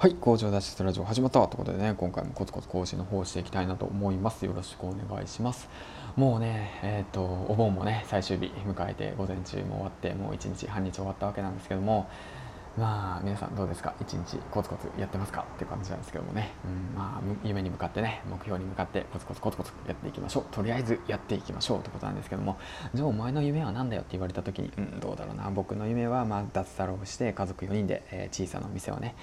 はい工場脱出ラジオ始まったということでね今回もコツコツ更新の方していきたいなと思います。よろしくお願いします。もうねえっ、ー、とお盆もね最終日迎えて午前中も終わってもう1日半日終わったわけなんですけどもまあ皆さんどうですか？一日コツコツやってますか？っていう感じなんですけどもね、うん、まあ夢に向かってね目標に向かってコツコツコツコツやっていきましょう。とりあえずやっていきましょう。ってことなんですけども。じゃあお前の夢は何だよって言われた時にうんどうだろうな。僕の夢はまあ脱サラをして家族4人で、えー、小さなお店をね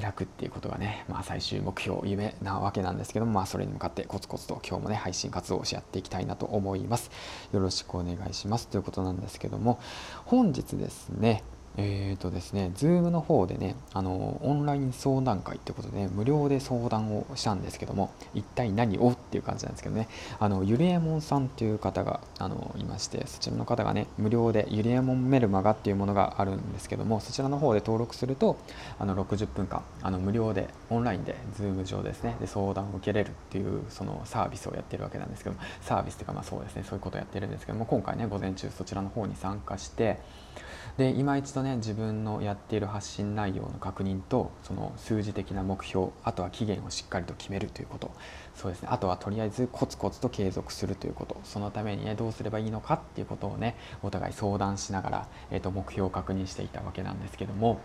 開くっていうことがね、まあ、最終目標夢なわけなんですけども、まあ、それに向かってコツコツと今日もね配信活動をしやっていきたいなと思います。よろしくお願いします。ということなんですけども本日ですねえーとですね、Zoom の方でね、あのオンライン相談会ってことで、ね、無料で相談をしたんですけども、一体何をっていう感じなんですけどね、あのゆりえもんさんという方があのいまして、そちらの方がね、無料でゆりえもんメルマガっていうものがあるんですけども、そちらの方で登録すると、あの60分間、あの無料でオンラインで Zoom 上ですね、で相談を受けれるっていうそのサービスをやってるわけなんですけども、サービスというか、まあそうですね、そういうことをやってるんですけども、今回ね、午前中そちらの方に参加して、で今一度ね自分のやっている発信内容の確認とその数字的な目標あとは期限をしっかりと決めるということ。そうですね。あとはとりあえずコツコツと継続するということ。そのためにねどうすればいいのかっていうことをねお互い相談しながら、えー、と目標を確認していたわけなんですけども。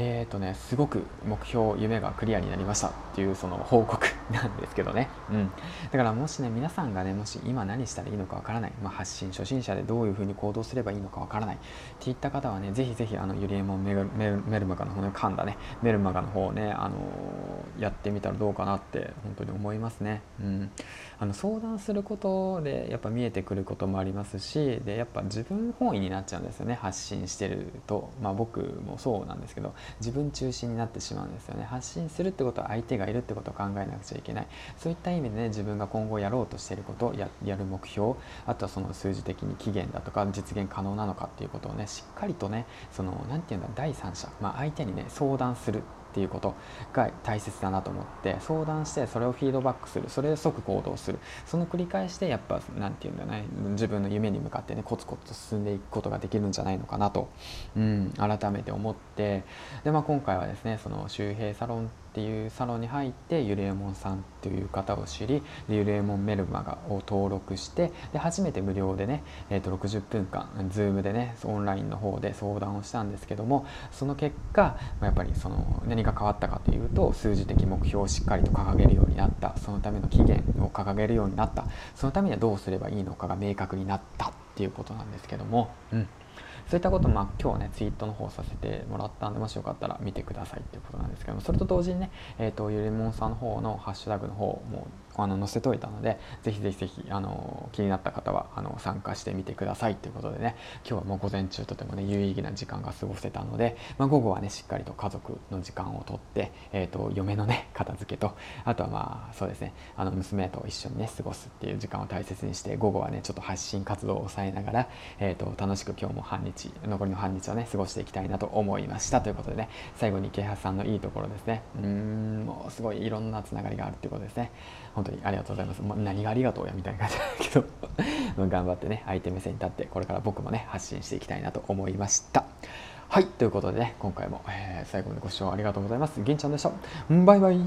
えーとね、すごく目標夢がクリアになりましたっていうその報告。なんですけどね、うん、だからもしね皆さんがねもし今何したらいいのかわからない、まあ、発信初心者でどういうふうに行動すればいいのかわからない。っていった方はねぜひぜひあのゆりえもんメルマガの方ね噛んだねメルマガの方ね、あの、やってみたらどうかなって本当に思いますね、うん、あの相談することでやっぱ見えてくることもありますしでやっぱ自分本位になっちゃうんですよね発信してると。まあ僕もそうなんですけど自分中心になってしまうんですよね。発信するってことは相手がいるってことを考えなくちゃいけない。そういった意味でね自分が今後やろうとしていることややる目標あとはその数字的に期限だとか実現可能なのかっていうことをねしっかりとねその何て言うんだ第三者、まあ、相手にね相談する。っていうことが大切だなと思って相談してそれをフィードバックする。それで即行動する。その繰り返しでやっぱ何て言うんだね。自分の夢に向かってねコツコツと進んでいくことができるんじゃないのかなと、うん、改めて思って。で、まあ、今回はですねその周平サロンっていうサロンに入ってゆりえもんさんっていう方を知りでゆりえもんメルマガを登録してで初めて無料でね、えー、と60分間 Zoom でねオンラインの方で相談をしたんですけどもその結果やっぱりその何が変わったかというと数字的目標をしっかりと掲げるようになった。そのための期限を掲げるようになった。そのためにはどうすればいいのかが明確になったっていうことなんですけども、うん、そういったことまあ今日ねツイートの方させてもらったんでもしよかったら見てくださいっていうことなんですけどもそれと同時にね、えーと、ゆりもんさんの方のハッシュタグの方もあの載せといたのでぜひぜひぜひあの気になった方はあの参加してみてくださいということでね今日はもう午前中とてもね有意義な時間が過ごせたので、まあ、午後はねしっかりと家族の時間をとって、えーと、嫁のね片付けとあとはまあそうですねあの娘と一緒にね過ごすっていう時間を大切にして午後はねちょっと発信活動を抑えながら、えーと、楽しく今日も半日残りの半日をね過ごしていきたいなと思いましたということでね最後に啓発さんのいいところですねうんもうすごいいろんなつながりがあるっていうことですね本当にありがとうございます。まあ、何がありがとうやみたいな感じだけど 頑張ってね、相手目線に立って、これから僕もね、発信していきたいなと思いました。はい、ということでね、今回も、えー、最後までご視聴ありがとうございます。銀ちゃんでした。バイバイ。